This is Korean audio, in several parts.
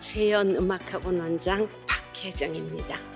세연 음악학원 원장 박혜정입니다.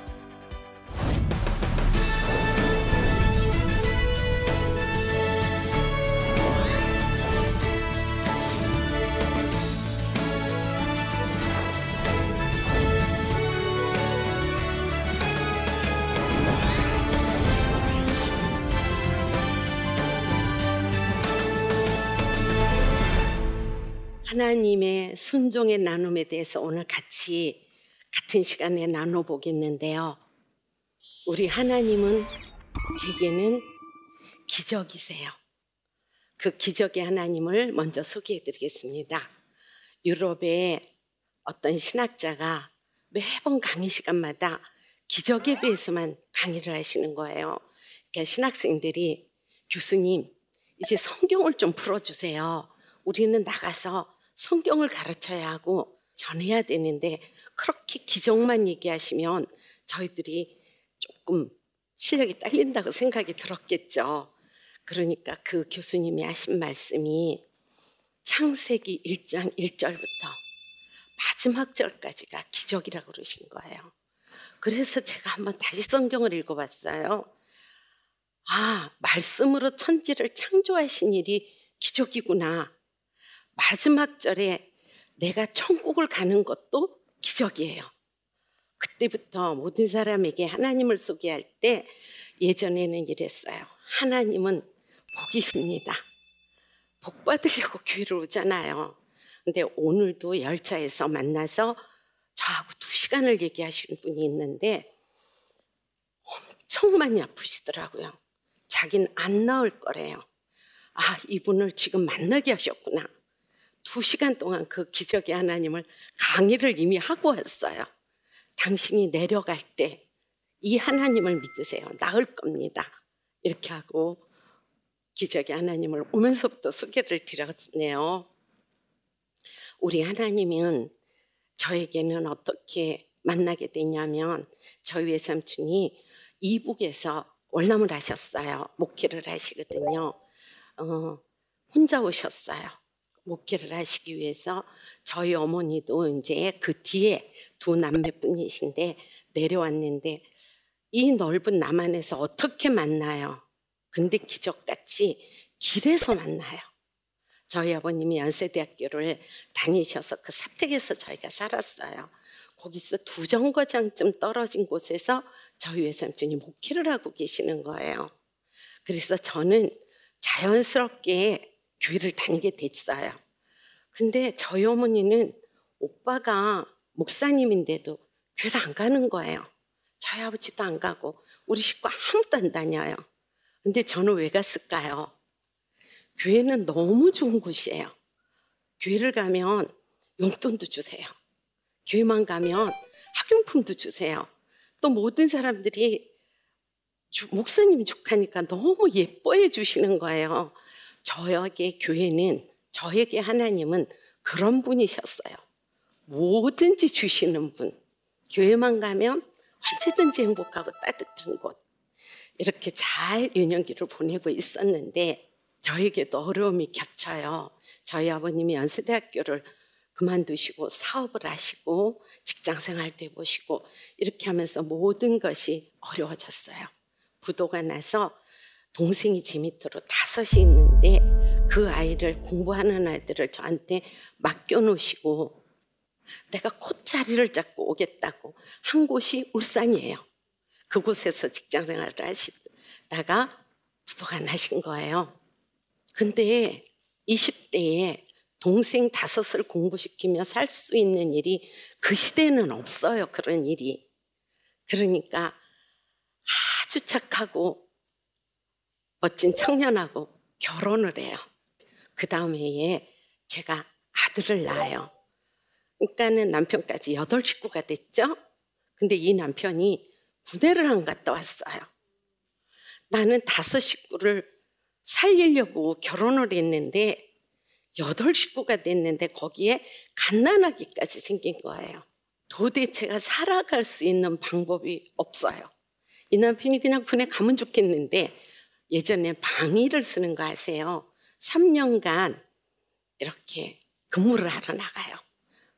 하나님의 순종의 나눔에 대해서 오늘 같이 같은 시간에 나눠보겠는데요. 우리 하나님은 제게는 기적이세요. 그 기적의 하나님을 먼저 소개해 드리겠습니다. 유럽의 어떤 신학자가 매번 강의 시간마다 기적에 대해서만 강의를 하시는 거예요. 그러니까 신학생들이 교수님, 이제 성경을 좀 풀어주세요. 우리는 나가서 성경을 가르쳐야 하고 전해야 되는데 그렇게 기적만 얘기하시면 저희들이 조금 실력이 딸린다고 생각이 들었겠죠. 그러니까 그 교수님이 하신 말씀이 창세기 1장 1절부터 마지막 절까지가 기적이라고 그러신 거예요. 그래서 제가 한번 다시 성경을 읽어봤어요. 아, 말씀으로 천지를 창조하신 일이 기적이구나. 마지막 절에 내가 천국을 가는 것도 기적이에요. 그때부터 모든 사람에게 하나님을 소개할 때 예전에는 이랬어요. 하나님은 복이십니다. 복 받으려고 교회를 오잖아요. 근데 오늘도 열차에서 만나서 저하고 두 시간을 얘기하시는 분이 있는데 엄청 많이 아프시더라고요. 자긴 안 나을 거래요. 아, 이분을 지금 만나게 하셨구나. 두 시간 동안 그 기적의 하나님을 강의를 이미 하고 왔어요. 당신이 내려갈 때 이 하나님을 믿으세요. 나을 겁니다. 이렇게 하고 기적의 하나님을 오면서부터 소개를 드렸네요. 우리 하나님은 저에게는 어떻게 만나게 되냐면 저희 외삼촌이 이북에서 월남을 하셨어요. 목회를 하시거든요. 어, 혼자 오셨어요. 목회를 하시기 위해서 저희 어머니도 이제 그 뒤에 두 남매뿐이신데 내려왔는데 이 넓은 남한에서 어떻게 만나요? 근데 기적같이 길에서 만나요. 저희 아버님이 연세대학교를 다니셔서 그 사택에서 저희가 살았어요. 거기서 두 정거장쯤 떨어진 곳에서 저희 외삼촌이 목회를 하고 계시는 거예요. 그래서 저는 자연스럽게 교회를 다니게 됐어요. 근데 저희 어머니는 오빠가 목사님인데도 교회를 안 가는 거예요. 저희 아버지도 안 가고 우리 식구 아무도 안 다녀요. 근데 저는 왜 갔을까요? 교회는 너무 좋은 곳이에요. 교회를 가면 용돈도 주세요. 교회만 가면 학용품도 주세요. 또 모든 사람들이 목사님 축하니까 너무 예뻐해 주시는 거예요. 저에게 교회는 저에게 하나님은 그런 분이셨어요. 뭐든지 주시는 분. 교회만 가면 언제든지 행복하고 따뜻한 곳. 이렇게 잘 유년기를 보내고 있었는데 저에게도 어려움이 겹쳐요. 저희 아버님이 연세대학교를 그만두시고 사업을 하시고 직장 생활도 해보시고 이렇게 하면서 모든 것이 어려워졌어요. 부도가 나서 동생이 제 밑으로 다섯이 있는데 그 아이를 공부하는 아이들을 저한테 맡겨놓으시고 내가 콧자리를 잡고 오겠다고 한 곳이 울산이에요. 그곳에서 직장 생활을 하시다가 부도가 나신 거예요. 근데 20대에 동생 다섯을 공부시키며 살 수 있는 일이 그 시대에는 없어요. 그런 일이. 그러니까 아주 착하고 멋진 청년하고 결혼을 해요. 그 다음 해에 제가 아들을 낳아요. 그러니까는 남편까지 여덟 식구가 됐죠. 근데 이 남편이 군대를 안 갔다 왔어요. 나는 다섯 식구를 살리려고 결혼을 했는데 여덟 식구가 됐는데 거기에 갓난아기까지 생긴 거예요. 도대체가 살아갈 수 있는 방법이 없어요. 이 남편이 그냥 군에 가면 좋겠는데 예전에 방위를 쓰는 거 아세요? 3년간 이렇게 근무를 하러 나가요.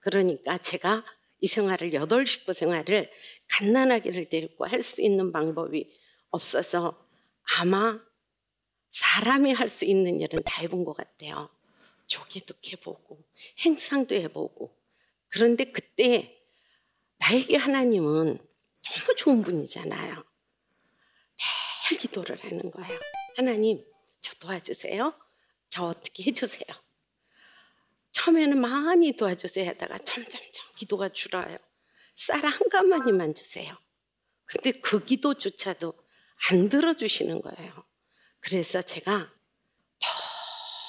그러니까 제가 이 생활을 여덟 식구 생활을 갓난아기를 데리고 할 수 있는 방법이 없어서 아마 사람이 할 수 있는 일은 다 해본 것 같아요. 조개도 해보고 행상도 해보고 그런데 그때 나에게 하나님은 너무 좋은 분이잖아요. 매일 기도를 하는 거예요. 하나님, 저 도와주세요. 저 어떻게 해주세요. 처음에는 많이 도와주세요 하다가 점점점 기도가 줄어요. 쌀 한 가마니만 주세요. 근데 그 기도조차도 안 들어주시는 거예요. 그래서 제가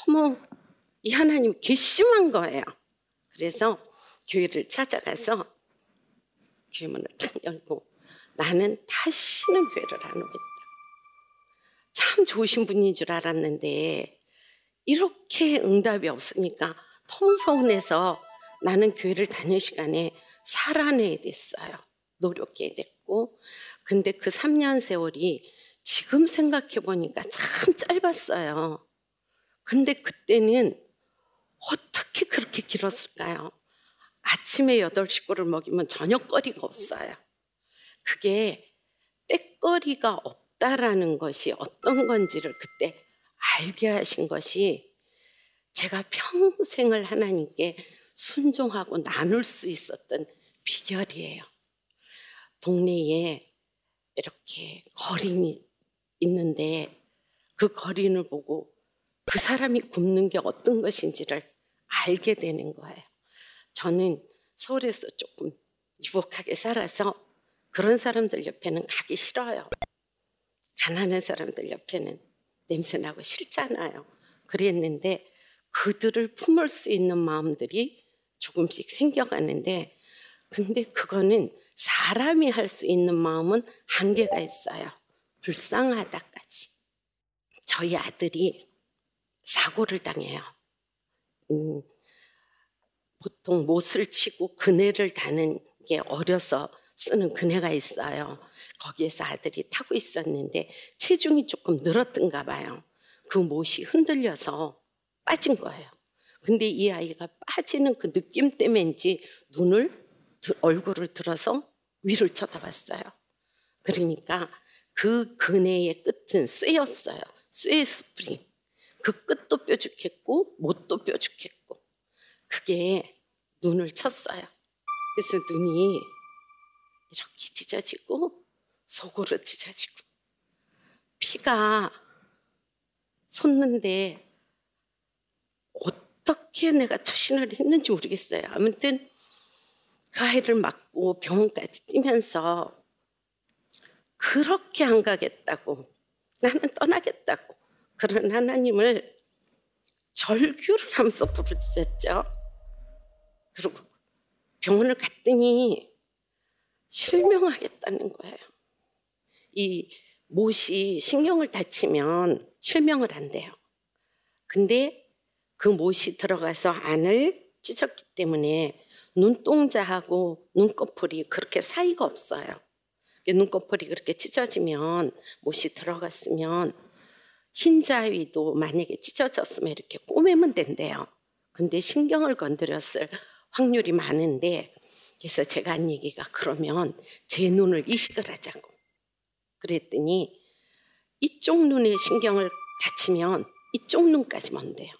너무 이 하나님 괘씸한 거예요. 그래서 교회를 찾아가서 교회 문을 탁 열고 나는 다시는 교회를 안 오겠다. 참 좋으신 분인 줄 알았는데 이렇게 응답이 없으니까 너무 서운해서 나는 교회를 다닐 시간에 살아내야 됐어요. 노력해야 됐고. 근데 그 3년 세월이 지금 생각해 보니까 참 짧았어요. 근데 그때는 어떻게 그렇게 길었을까요? 아침에 여덟 식구를 먹이면 저녁거리가 없어요. 그게 때거리가 없 다라는 것이 어떤 건지를 그때 알게 하신 것이 제가 평생을 하나님께 순종하고 나눌 수 있었던 비결이에요. 동네에 이렇게 거린이 있는데 그 거린을 보고 그 사람이 굶는 게 어떤 것인지를 알게 되는 거예요. 저는 서울에서 조금 유복하게 살아서 그런 사람들 옆에는 가기 싫어요. 가난한 사람들 옆에는 냄새나고 싫잖아요. 그랬는데 그들을 품을 수 있는 마음들이 조금씩 생겨가는데 근데 그거는 사람이 할 수 있는 마음은 한계가 있어요. 불쌍하다까지. 저희 아들이 사고를 당해요. 음, 보통 못을 치고 그네를 다는 게 어려서 쓰는 그네가 있어요. 거기에서 아들이 타고 있었는데 체중이 조금 늘었던가 봐요. 그 못이 흔들려서 빠진 거예요. 근데 이 아이가 빠지는 그 느낌 때문인지 눈을 얼굴을 들어서 위를 쳐다봤어요. 그러니까 그 그네의 끝은 쇠였어요. 쇠 스프링. 그 끝도 뾰족했고 못도 뾰족했고 그게 눈을 쳤어요. 그래서 눈이 이렇게 찢어지고 속으로 찢어지고 피가 솟는데 어떻게 내가 처신을 했는지 모르겠어요. 아무튼 그 아이를 맞고 병원까지 뛰면서 그렇게 안 가겠다고 나는 떠나겠다고 그런 하나님을 절규를 하면서 부르짖었죠. 그리고 병원을 갔더니 실명하겠다는 거예요. 이 못이 신경을 다치면 실명을 한대요. 근데 그 못이 들어가서 안을 찢었기 때문에 눈동자하고 눈꺼풀이 그렇게 사이가 없어요. 눈꺼풀이 그렇게 찢어지면 못이 들어갔으면 흰자위도 만약에 찢어졌으면 이렇게 꼬매면 된대요. 근데 신경을 건드렸을 확률이 많은데 그래서 제가 한 얘기가 그러면 제 눈을 이식을 하자고 그랬더니 이쪽 눈에 신경을 다치면 이쪽 눈까지 먼대요.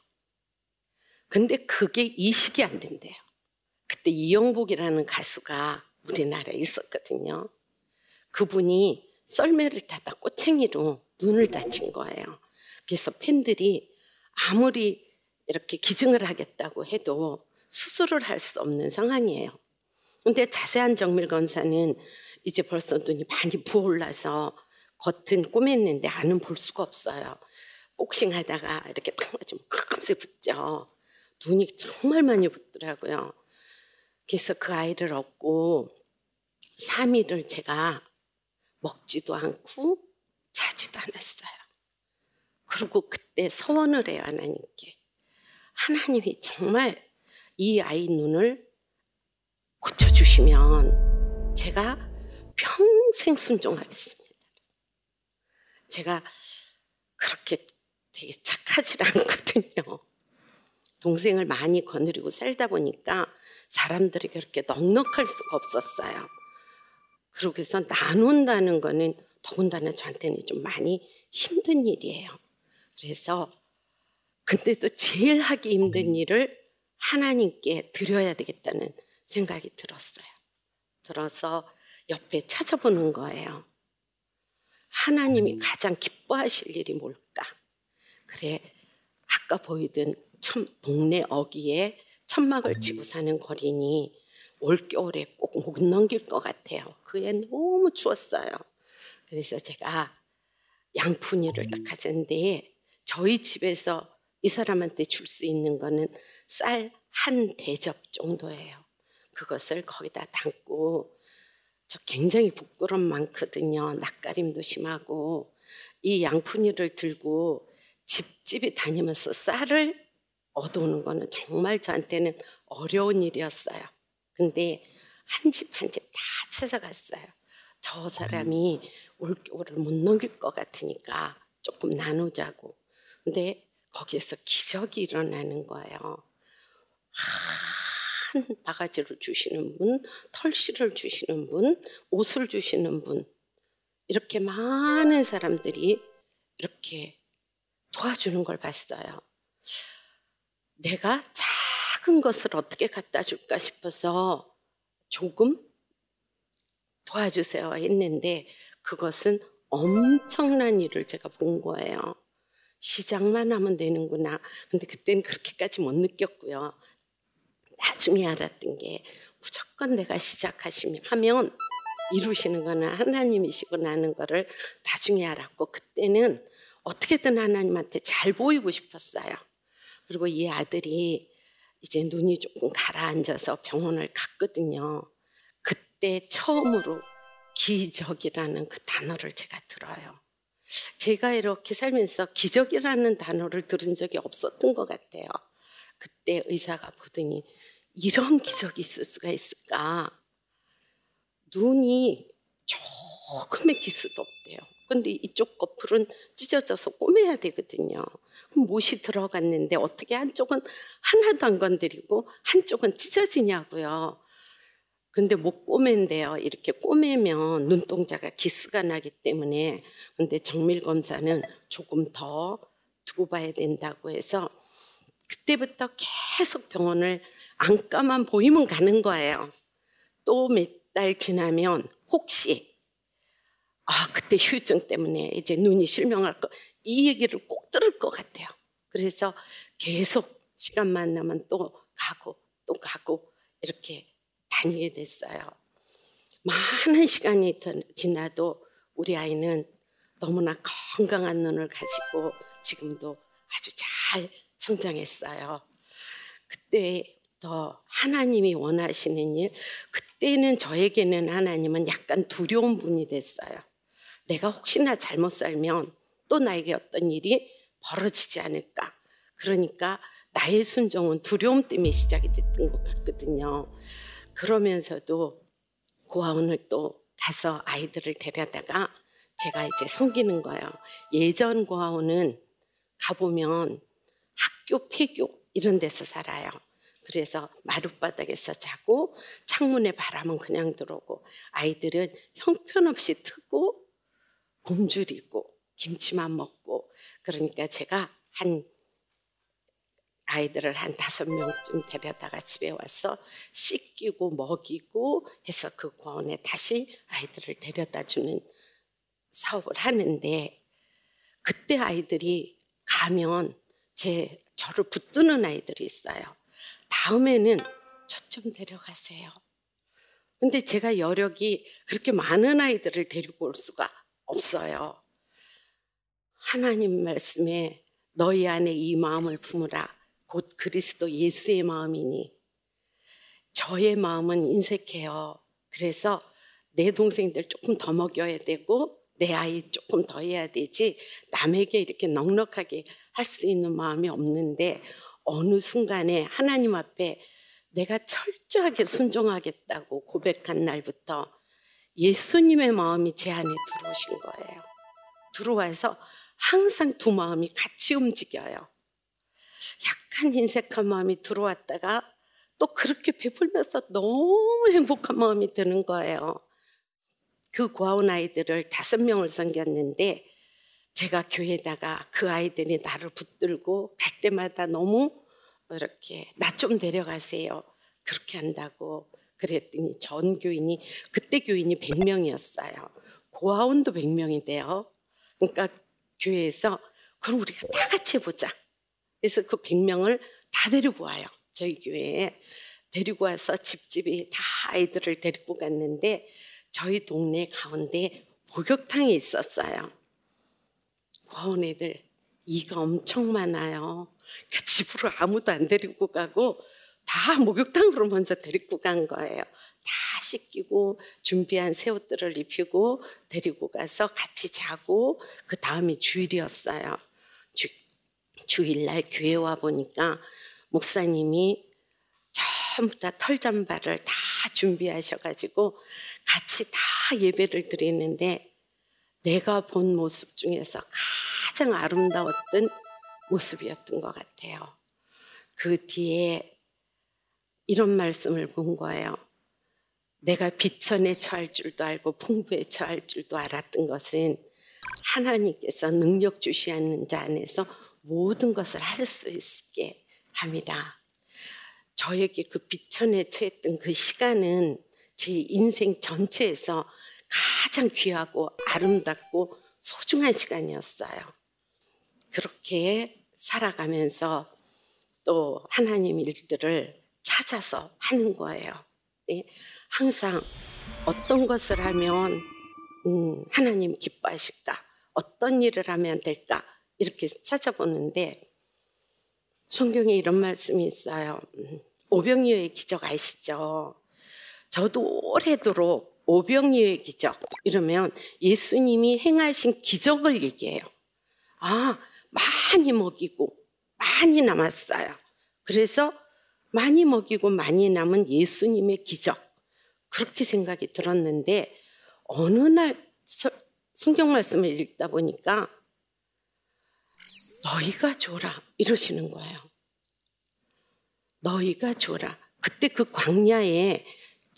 근데 그게 이식이 안 된대요. 그때 이영복이라는 가수가 우리나라에 있었거든요. 그분이 썰매를 타다 꼬챙이로 눈을 다친 거예요. 그래서 팬들이 아무리 이렇게 기증을 하겠다고 해도 수술을 할 수 없는 상황이에요. 근데 자세한 정밀 검사는 이제 벌써 눈이 많이 부어올라서 겉은 꼬맸는데 안은 볼 수가 없어요. 복싱 하다가 이렇게 딱 맞으면 깜세 붙죠. 눈이 정말 많이 붙더라고요. 그래서 그 아이를 얻고 3일을 제가 먹지도 않고 자지도 않았어요. 그리고 그때 서원을 해요, 하나님께. 하나님이 정말 이 아이 눈을 고쳐주시면 제가 평생 순종하겠습니다. 제가 그렇게 되게 착하지 않거든요. 동생을 많이 거느리고 살다 보니까 사람들이 그렇게 넉넉할 수가 없었어요. 그러고 서 나눈다는 거는 더군다나 저한테는 좀 많이 힘든 일이에요. 그래서 근데도 제일 하기 힘든 일을 하나님께 드려야 되겠다는 생각이 들었어요. 들어서 옆에 찾아보는 거예요. 하나님이 가장 기뻐하실 일이 뭘까? 그래, 아까 보이던 천, 동네 어귀에 천막을 치고 사는 거리니 올겨울에 꼭 못 넘길 것 같아요. 그에 너무 추웠어요. 그래서 제가 양푼이를 딱 가졌는데 저희 집에서 이 사람한테 줄 수 있는 거는 쌀 한 대접 정도예요. 그것을 거기다 담고 저 굉장히 부끄럼 많거든요. 낯가림도 심하고 이 양푼이를 들고 집집이 다니면서 쌀을 얻어오는 거는 정말 저한테는 어려운 일이었어요. 근데 한 집 한 집 다 찾아갔어요. 저 사람이 올겨울을 못 넘길 것 같으니까 조금 나누자고. 근데 거기에서 기적이 일어나는 거예요. 한 바가지를 주시는 분, 털실을 주시는 분, 옷을 주시는 분, 이렇게 많은 사람들이 이렇게 도와주는 걸 봤어요. 내가 작은 것을 어떻게 갖다 줄까 싶어서 조금 도와주세요 했는데 그것은 엄청난 일을 제가 본 거예요. 시작만 하면 되는구나. 근데 그때는 그렇게까지 못 느꼈고요. 나중에 알았던 게 무조건 내가 시작하시면 이루시는 거는 하나님이시고 나는 거를 나중에 알았고 그때는 어떻게든 하나님한테 잘 보이고 싶었어요. 그리고 이 아들이 이제 눈이 조금 가라앉아서 병원을 갔거든요. 그때 처음으로 기적이라는 그 단어를 제가 들어요. 제가 이렇게 살면서 기적이라는 단어를 들은 적이 없었던 것 같아요. 그때 의사가 보더니 이런 기적이 있을 수가 있을까? 눈이 조금의 기수도 없대요. 근데 이쪽 거풀은 찢어져서 꼬매야 되거든요. 그럼 못이 들어갔는데 어떻게 한쪽은 하나도 안 건드리고 한쪽은 찢어지냐고요. 근데 못 꼬맨대요. 이렇게 꼬매면 눈동자가 기스가 나기 때문에. 근데 정밀 검사는 조금 더 두고 봐야 된다고 해서 그때부터 계속 병원을 안과만 보이면 가는 거예요. 또 몇 달 지나면 혹시 아 그때 휴증 때문에 이제 눈이 실명할 거 이 얘기를 꼭 들을 것 같아요. 그래서 계속 시간만 나면 또 가고 또 가고 이렇게 다니게 됐어요. 많은 시간이 지나도 우리 아이는 너무나 건강한 눈을 가지고 지금도 아주 잘 성장했어요. 그때 부터 하나님이 원하시는 일, 그때는 저에게는 하나님은 약간 두려운 분이 됐어요. 내가 혹시나 잘못 살면 또 나에게 어떤 일이 벌어지지 않을까. 그러니까 나의 순종은 두려움 때문에 시작이 됐던 것 같거든요. 그러면서도 고아원을 또 가서 아이들을 데려다가 제가 이제 섬기는 거예요. 예전 고아원은 가보면 학교 폐교 이런 데서 살아요. 그래서 마룻바닥에서 자고 창문에 바람은 그냥 들어오고 아이들은 형편없이 트고 굶주리고 김치만 먹고 그러니까 제가 한 아이들을 한 다섯 명쯤 데려다가 집에 와서 씻기고 먹이고 해서 그 고원에 다시 아이들을 데려다 주는 사업을 하는데 그때 아이들이 가면 제 저를 붙드는 아이들이 있어요. 다음에는 저좀 데려가세요. 근데 제가 여력이 그렇게 많은 아이들을 데리고 올 수가 없어요. 하나님 말씀에 너희 안에 이 마음을 품으라. 곧 그리스도 예수의 마음이니 저의 마음은 인색해요. 그래서 내 동생들 조금 더 먹여야 되고 내 아이 조금 더 해야 되지 남에게 이렇게 넉넉하게 할 수 있는 마음이 없는데 어느 순간에 하나님 앞에 내가 철저하게 순종하겠다고 고백한 날부터 예수님의 마음이 제 안에 들어오신 거예요. 들어와서 항상 두 마음이 같이 움직여요. 약간 인색한 마음이 들어왔다가 또 그렇게 베풀면서 너무 행복한 마음이 드는 거예요. 그 고아원 아이들을 다섯 명을 섬겼는데 제가 교회에다가 그 아이들이 나를 붙들고 갈 때마다 너무 이렇게 나 좀 데려가세요. 그렇게 한다고 그랬더니 전 교인이 그때 교인이 100명이었어요. 고아원도 100명인데요. 그러니까 교회에서 그럼 우리가 다 같이 해보자. 그래서 그 100명을 다 데리고 와요. 저희 교회에. 데리고 와서 집집이 다 아이들을 데리고 갔는데 저희 동네 가운데 목욕탕이 있었어요. 고아원 애들 이가 엄청 많아요. 그러니까 집으로 아무도 안 데리고 가고 다 목욕탕으로 먼저 데리고 간 거예요. 다 씻기고 준비한 새 옷들을 입히고 데리고 가서 같이 자고 그 다음이 주일이었어요. 주, 주일날 교회 와 보니까 목사님이 전부 다 털잠바를 다 준비하셔가지고 같이 다 예배를 드리는데 내가 본 모습 중에서 가장 아름다웠던 모습이었던 것 같아요. 그 뒤에 이런 말씀을 본 거예요. 내가 비천에 처할 줄도 알고 풍부에 처할 줄도 알았던 것은 하나님께서 능력 주시는 자 안에서 모든 것을 할 수 있게 함이라. 저에게 그 비천에 처했던 그 시간은 제 인생 전체에서 가장 귀하고 아름답고 소중한 시간이었어요. 그렇게 살아가면서 또 하나님 일들을 찾아서 하는 거예요. 네? 항상 어떤 것을 하면 음, 하나님 기뻐하실까? 어떤 일을 하면 될까? 이렇게 찾아보는데 성경에 이런 말씀이 있어요. 음, 오병이어의 기적 아시죠? 저도 오래도록 오병이어의 기적 이러면 예수님이 행하신 기적을 얘기해요. 아, 많이 먹이고 많이 남았어요. 그래서 많이 먹이고 많이 남은 예수님의 기적 그렇게 생각이 들었는데 어느 날 성경 말씀을 읽다 보니까 너희가 줘라 이러시는 거예요. 너희가 줘라. 그때 그 광야에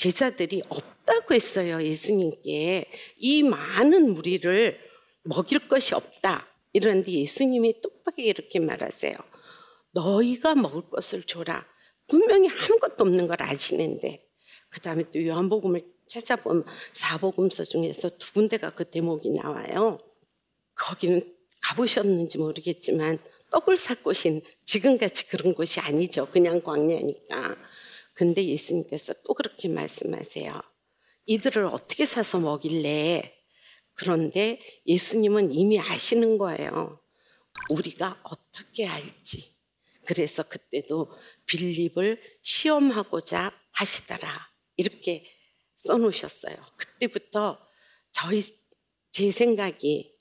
제자들이 없다고 했어요. 예수님께 이 많은 무리를 먹일 것이 없다. 이런데 예수님이 똑바게 이렇게 말하세요. 너희가 먹을 것을 줘라. 분명히 아무것도 없는 걸 아시는데 그 다음에 또 요한복음을 찾아보면 사복음서 중에서 두 군데가 그 대목이 나와요. 거기는 가보셨는지 모르겠지만 떡을 살 곳인 지금같이 그런 곳이 아니죠. 그냥 광야니까. 근데 예수님께서 또 그렇게 말씀하세요. 이들을 어떻게 사서 먹일래? 그런데 예수님은 이미 아시는 거예요. 우리가 어떻게 알지. 그래서 그때도 빌립을 시험하고자 하시더라. 이렇게 써놓으셨어요. 그때부터 저희 제 생각이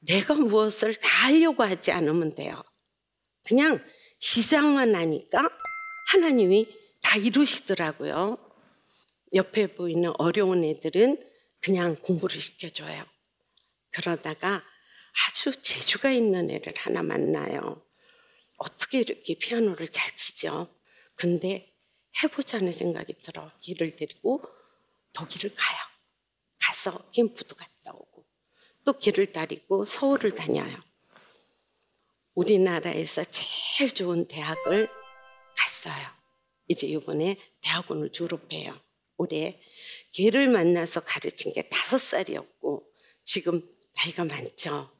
내가 무엇을 다 하려고 하지 않으면 돼요. 그냥 시작만 하니까 하나님이 다 이루시더라고요. 옆에 보이는 어려운 애들은 그냥 공부를 시켜줘요. 그러다가 아주 재주가 있는 애를 하나 만나요. 어떻게 이렇게 피아노를 잘 치죠? 근데 해보자는 생각이 들어. 길을 데리고 독일을 가요. 가서 캠프도 갔다 오고 또 길을 다리고 서울을 다녀요. 우리나라에서 제일 좋은 대학을 갔어요. 이제 이번에 대학원을 졸업해요. 올해 걔를 만나서 가르친 게 다섯 살이었고 지금 나이가 많죠.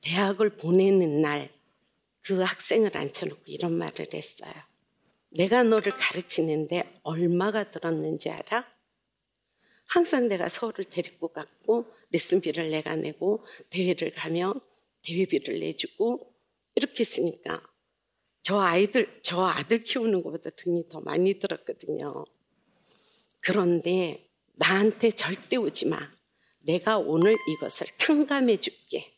대학을 보내는 날 그 학생을 앉혀놓고 이런 말을 했어요. 내가 너를 가르치는데 얼마가 들었는지 알아? 항상 내가 서울을 데리고 갔고 레슨비를 내가 내고 대회를 가면 대회비를 내주고 이렇게 했으니까 저 아이들 저 아들 키우는 것보다 돈이 더 많이 들었거든요. 그런데 나한테 절대 오지 마. 내가 오늘 이것을 탕감해 줄게.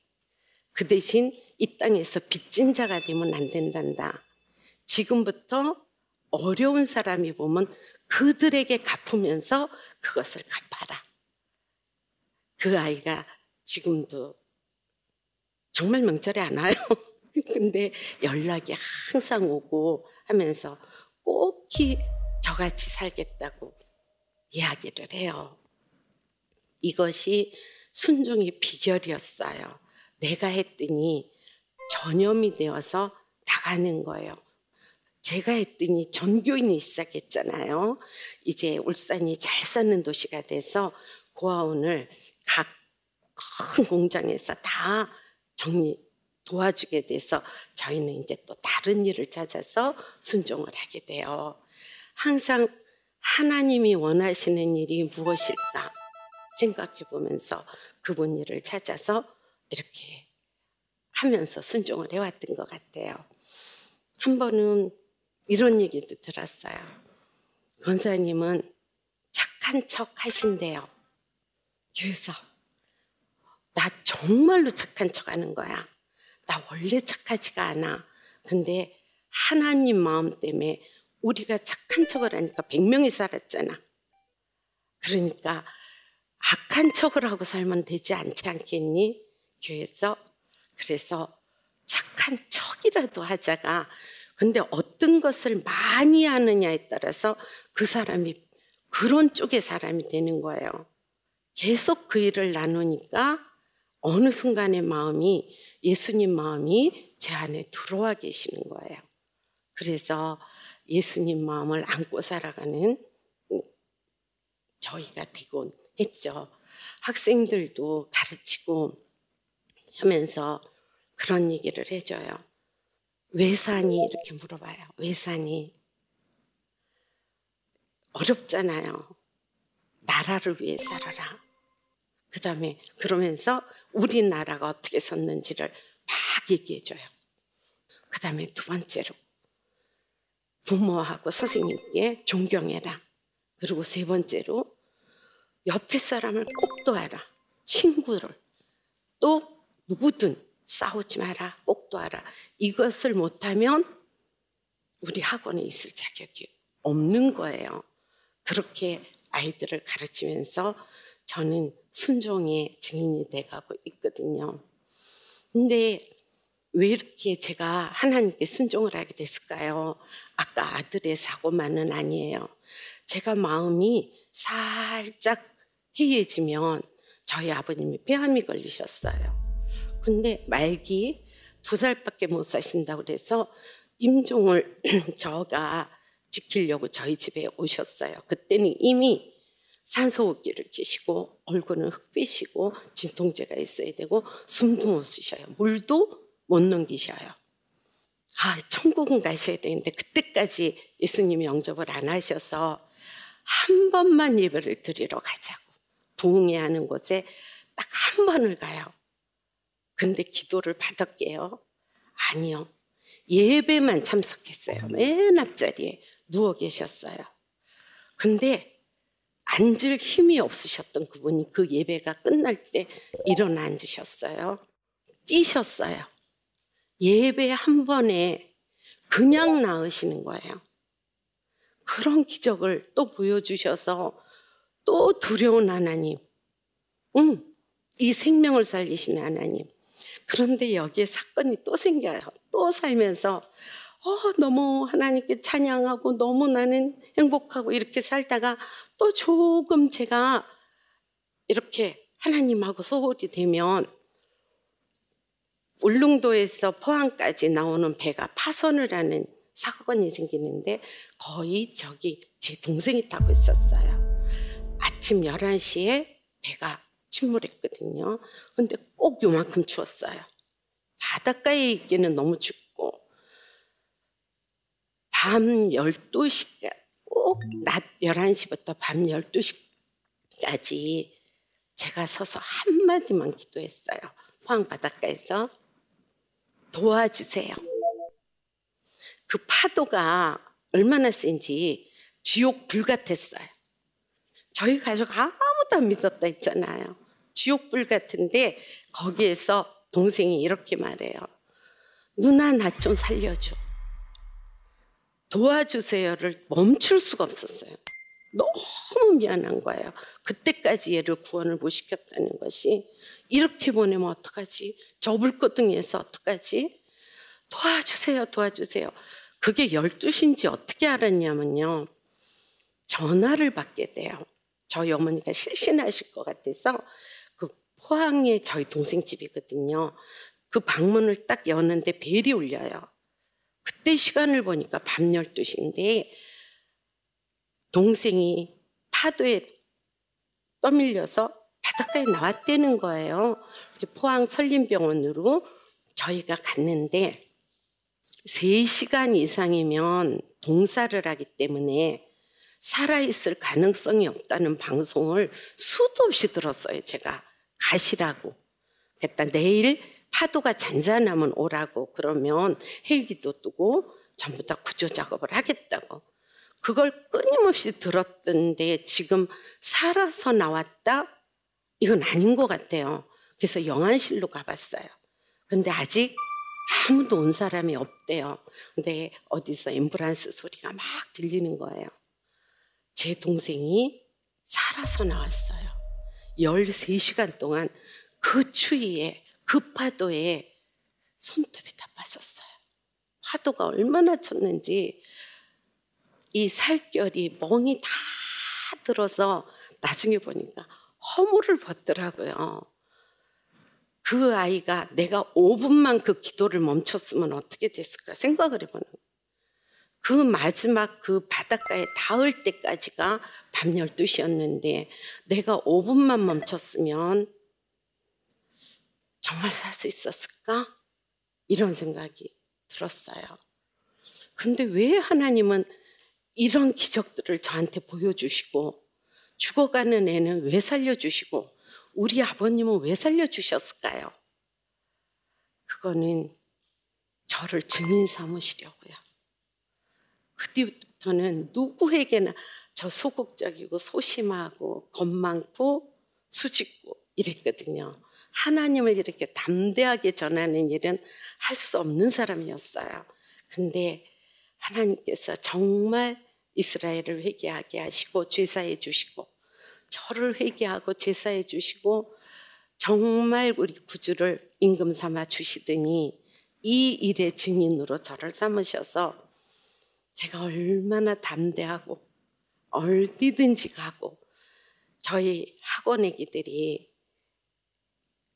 그 대신 이 땅에서 빚진 자가 되면 안 된단다. 지금부터 어려운 사람이 보면 그들에게 갚으면서 그것을 갚아라. 그 아이가 지금도 정말 명절에 안 와요. 근데 연락이 항상 오고 하면서 꼭히 저같이 살겠다고 이야기를 해요. 이것이 순종의 비결이었어요. 내가 했더니 전염이 되어서 나가는 거예요. 제가 했더니 전교인이 시작했잖아요. 이제 울산이 잘 사는 도시가 돼서 고아원을 각 큰 공장에서 다 정리 도와주게 돼서 저희는 이제 또 다른 일을 찾아서 순종을 하게 돼요. 항상 하나님이 원하시는 일이 무엇일까 생각해 보면서 그분 일을 찾아서 이렇게 하면서 순종을 해왔던 것 같아요. 한 번은 이런 얘기도 들었어요. 권사님은 착한 척 하신대요. 그래서 나 정말로 착한 척 하는 거야. 나 원래 착하지가 않아. 근데 하나님 마음 때문에 우리가 착한 척을 하니까 백명이 살았잖아. 그러니까 악한 척을 하고 살면 되지 않지 않겠니? 교회에서. 그래서 착한 척이라도 하자가 근데 어떤 것을 많이 하느냐에 따라서 그 사람이 그런 쪽의 사람이 되는 거예요. 계속 그 일을 나누니까 어느 순간에 마음이 예수님 마음이 제 안에 들어와 계시는 거예요. 그래서 예수님 마음을 안고 살아가는 저희가 되곤 했죠. 학생들도 가르치고 하면서 그런 얘기를 해줘요. 왜 사니? 이렇게 물어봐요. 왜 사니? 어렵잖아요. 나라를 위해 살아라. 그 다음에 그러면서 우리나라가 어떻게 섰는지를 막 얘기해 줘요. 그 다음에 두 번째로 부모하고 선생님께 존경해라. 그리고 세 번째로 옆에 사람을 꼭 도와라. 친구를 또 누구든 싸우지 마라. 꼭 도와라. 이것을 못하면 우리 학원에 있을 자격이 없는 거예요. 그렇게 아이들을 가르치면서 저는 순종의 증인이 돼가고 있거든요. 근데 왜 이렇게 제가 하나님께 순종을 하게 됐을까요? 아까 아들의 사고만은 아니에요. 제가 마음이 살짝 해이해지면 저희 아버님이 폐암이 걸리셨어요. 근데 말기 두 달밖에 못 사신다고 그래서 임종을 저가 지키려고 저희 집에 오셨어요. 그때는 이미 산소호흡기를 끼시고 얼굴은 흑빛이고 진통제가 있어야 되고 숨도 못 쉬셔요. 물도 못 넘기셔요. 아, 천국은 가셔야 되는데 그때까지 예수님이 영접을 안 하셔서 한 번만 예배를 드리러 가자고 부흥회 하는 곳에 딱 한 번을 가요. 근데 기도를 받았게요. 아니요. 예배만 참석했어요. 맨 앞자리에 누워 계셨어요. 근데 앉을 힘이 없으셨던 그분이 그 예배가 끝날 때 일어나 앉으셨어요. 뛰셨어요. 예배 한 번에 그냥 나으시는 거예요. 그런 기적을 또 보여주셔서 또 두려운 하나님, 응, 이 생명을 살리시는 하나님. 그런데 여기에 사건이 또 생겨요. 또 살면서 어, 너무 하나님께 찬양하고 너무 나는 행복하고 이렇게 살다가 또 조금 제가 이렇게 하나님하고 소홀이 되면 울릉도에서 포항까지 나오는 배가 파손을 하는 사건이 생기는데 거의 저기 제 동생이 타고 있었어요. 아침 11시에 배가 침몰했거든요. 근데 꼭 요만큼 추웠어요. 바닷가에 있기는 너무 춥고 밤 12시까지 꼭낮 11시부터 밤 12시까지 제가 서서 한마디만 기도했어요. 포항 바닷가에서 도와주세요. 그 파도가 얼마나 센지 지옥 불 같았어요. 저희 가족 아무도 안 믿었다 했잖아요. 지옥 불 같은데 거기에서 동생이 이렇게 말해요. 누나 나 좀 살려줘. 도와주세요를 멈출 수가 없었어요. 너무 미안한 거예요. 그때까지 얘를 구원을 못 시켰다는 것이 이렇게 보내면 어떡하지? 저 불꽃등에서 어떡하지? 도와주세요, 도와주세요. 그게 12시인지 어떻게 알았냐면요. 전화를 받게 돼요. 저희 어머니가 실신하실 것 같아서 그 포항에 저희 동생 집이거든요. 그 방문을 딱 여는데 벨이 울려요. 그때 시간을 보니까 밤 12시인데 동생이 파도에 떠밀려서 바닷가에 나왔다는 거예요. 포항 설림병원으로 저희가 갔는데 3시간 이상이면 동사를 하기 때문에 살아있을 가능성이 없다는 방송을 수도 없이 들었어요, 제가. 가시라고. 그랬다 내일 파도가 잔잔하면 오라고 그러면 헬기도 뜨고 전부 다 구조 작업을 하겠다고. 그걸 끊임없이 들었던데 지금 살아서 나왔다? 이건 아닌 것 같아요. 그래서 영안실로 가봤어요. 근데 아직 아무도 온 사람이 없대요. 근데 어디서 앰뷸런스 소리가 막 들리는 거예요. 제 동생이 살아서 나왔어요. 13시간 동안 그 추위에, 그 파도에 손톱이 다 빠졌어요. 파도가 얼마나 쳤는지 이 살결이 멍이 다 들어서 나중에 보니까 허물을 벗더라고요. 그 아이가 내가 5분만 그 기도를 멈췄으면 어떻게 됐을까 생각을 해보는 그 마지막 그 바닷가에 닿을 때까지가 밤 12시였는데 내가 5분만 멈췄으면 정말 살 수 있었을까? 이런 생각이 들었어요. 근데 왜 하나님은 이런 기적들을 저한테 보여주시고 죽어가는 애는 왜 살려주시고 우리 아버님은 왜 살려주셨을까요? 그거는 저를 증인 삼으시려고요. 그 뒤부터는 누구에게나 저 소극적이고 소심하고 겁 많고 수직고 이랬거든요. 하나님을 이렇게 담대하게 전하는 일은 할 수 없는 사람이었어요. 근데 하나님께서 정말 이스라엘을 회개하게 하시고 죄사해 주시고 저를 회개하고 제사해 주시고 정말 우리 구주를 임금 삼아 주시더니 이 일의 증인으로 저를 삼으셔서 제가 얼마나 담대하고 어디든지 가고 저희 학원 애기들이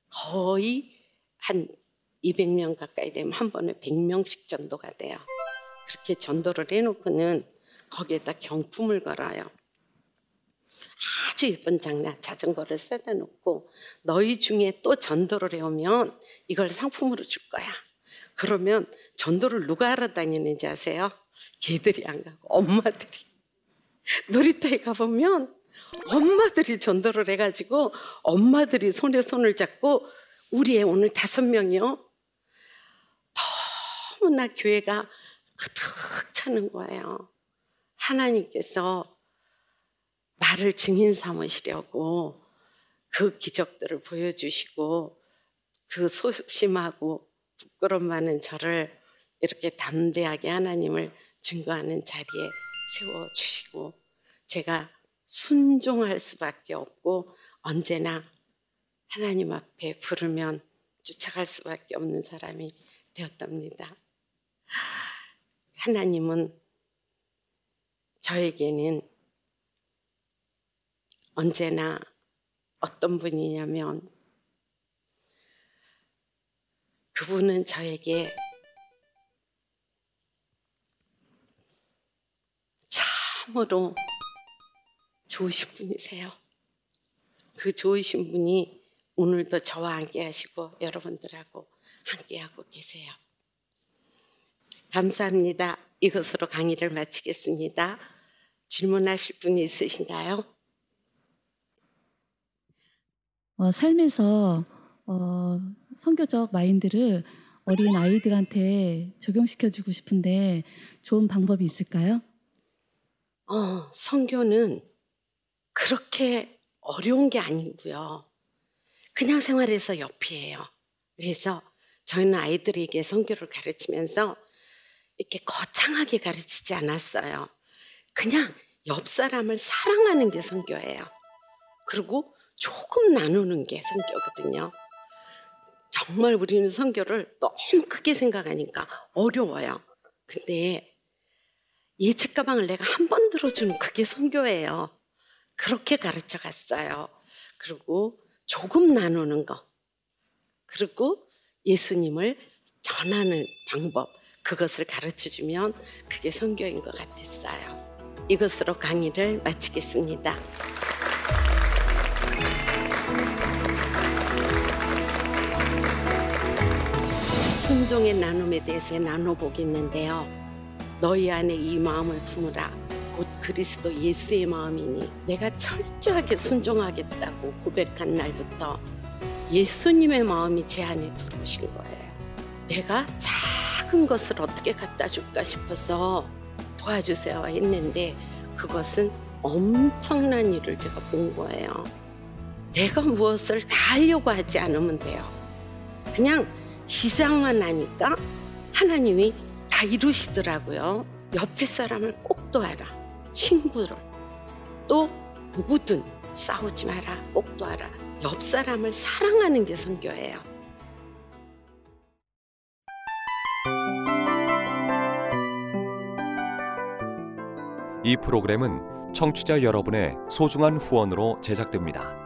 거의 한 200명 가까이 되면 한 번에 100명씩 전도가 돼요. 그렇게 전도를 해놓고는 거기에다 경품을 걸어요. 아주 예쁜 장난 자전거를 세다 놓고 너희 중에 또 전도를 해오면 이걸 상품으로 줄 거야. 그러면 전도를 누가 하러 다니는지 아세요? 걔들이 안 가고 엄마들이 놀이터에 가보면 엄마들이 전도를 해가지고 엄마들이 손에 손을 잡고 우리 애 오늘 다섯 명이요. 너무나 교회가 가득 차는 거예요. 하나님께서 나를 증인 삼으시려고 그 기적들을 보여주시고 그 소심하고 부끄럼 많은 저를 이렇게 담대하게 하나님을 증거하는 자리에 세워주시고 제가 순종할 수밖에 없고 언제나 하나님 앞에 부르면 쫓아갈 수밖에 없는 사람이 되었답니다. 하나님은 저에게는 언제나 어떤 분이냐면 그분은 저에게 참으로 좋으신 분이세요. 그 좋으신 분이 오늘도 저와 함께 하시고 여러분들하고 함께 하고 계세요. 감사합니다. 이것으로 강의를 마치겠습니다. 질문하실 분이 있으신가요? 어, 삶에서 어, 선교적 마인드를 어린 아이들한테 적용시켜 주고 싶은데 좋은 방법이 있을까요? 어, 선교는 그렇게 어려운 게 아니고요. 그냥 생활에서 옆이에요. 그래서 저희는 아이들에게 선교를 가르치면서 이렇게 거창하게 가르치지 않았어요. 그냥 옆 사람을 사랑하는 게 선교예요. 그리고 조금 나누는 게 성교거든요. 정말 우리는 선교를 너무 크게 생각하니까 어려워요. 근데 예책 가방을 내가 한 번 들어주는 그게 선교예요. 그렇게 가르쳐 갔어요. 그리고 조금 나누는 거. 그리고 예수님을 전하는 방법. 그것을 가르쳐 주면 그게 선교인 것 같았어요. 이것으로 강의를 마치겠습니다. 순종의 나눔에 대해서 나눠보겠는데요. 너희 안에 이 마음을 품으라. 곧 그리스도 예수의 마음이니 내가 철저하게 순종하겠다고 고백한 날부터 예수님의 마음이 제 안에 들어오신 거예요. 내가 작은 것을 어떻게 갖다 줄까 싶어서 도와주세요 했는데 그것은 엄청난 일을 제가 본 거예요. 내가 무엇을 다 하려고 하지 않으면 돼요. 그냥 시작만 하니까 하나님이 다 이루시더라고요. 옆에 사람을 꼭 도와라. 친구를. 또 누구든 싸우지 마라. 꼭 도와라. 옆 사람을 사랑하는 게 선교예요. 이 프로그램은 청취자 여러분의 소중한 후원으로 제작됩니다.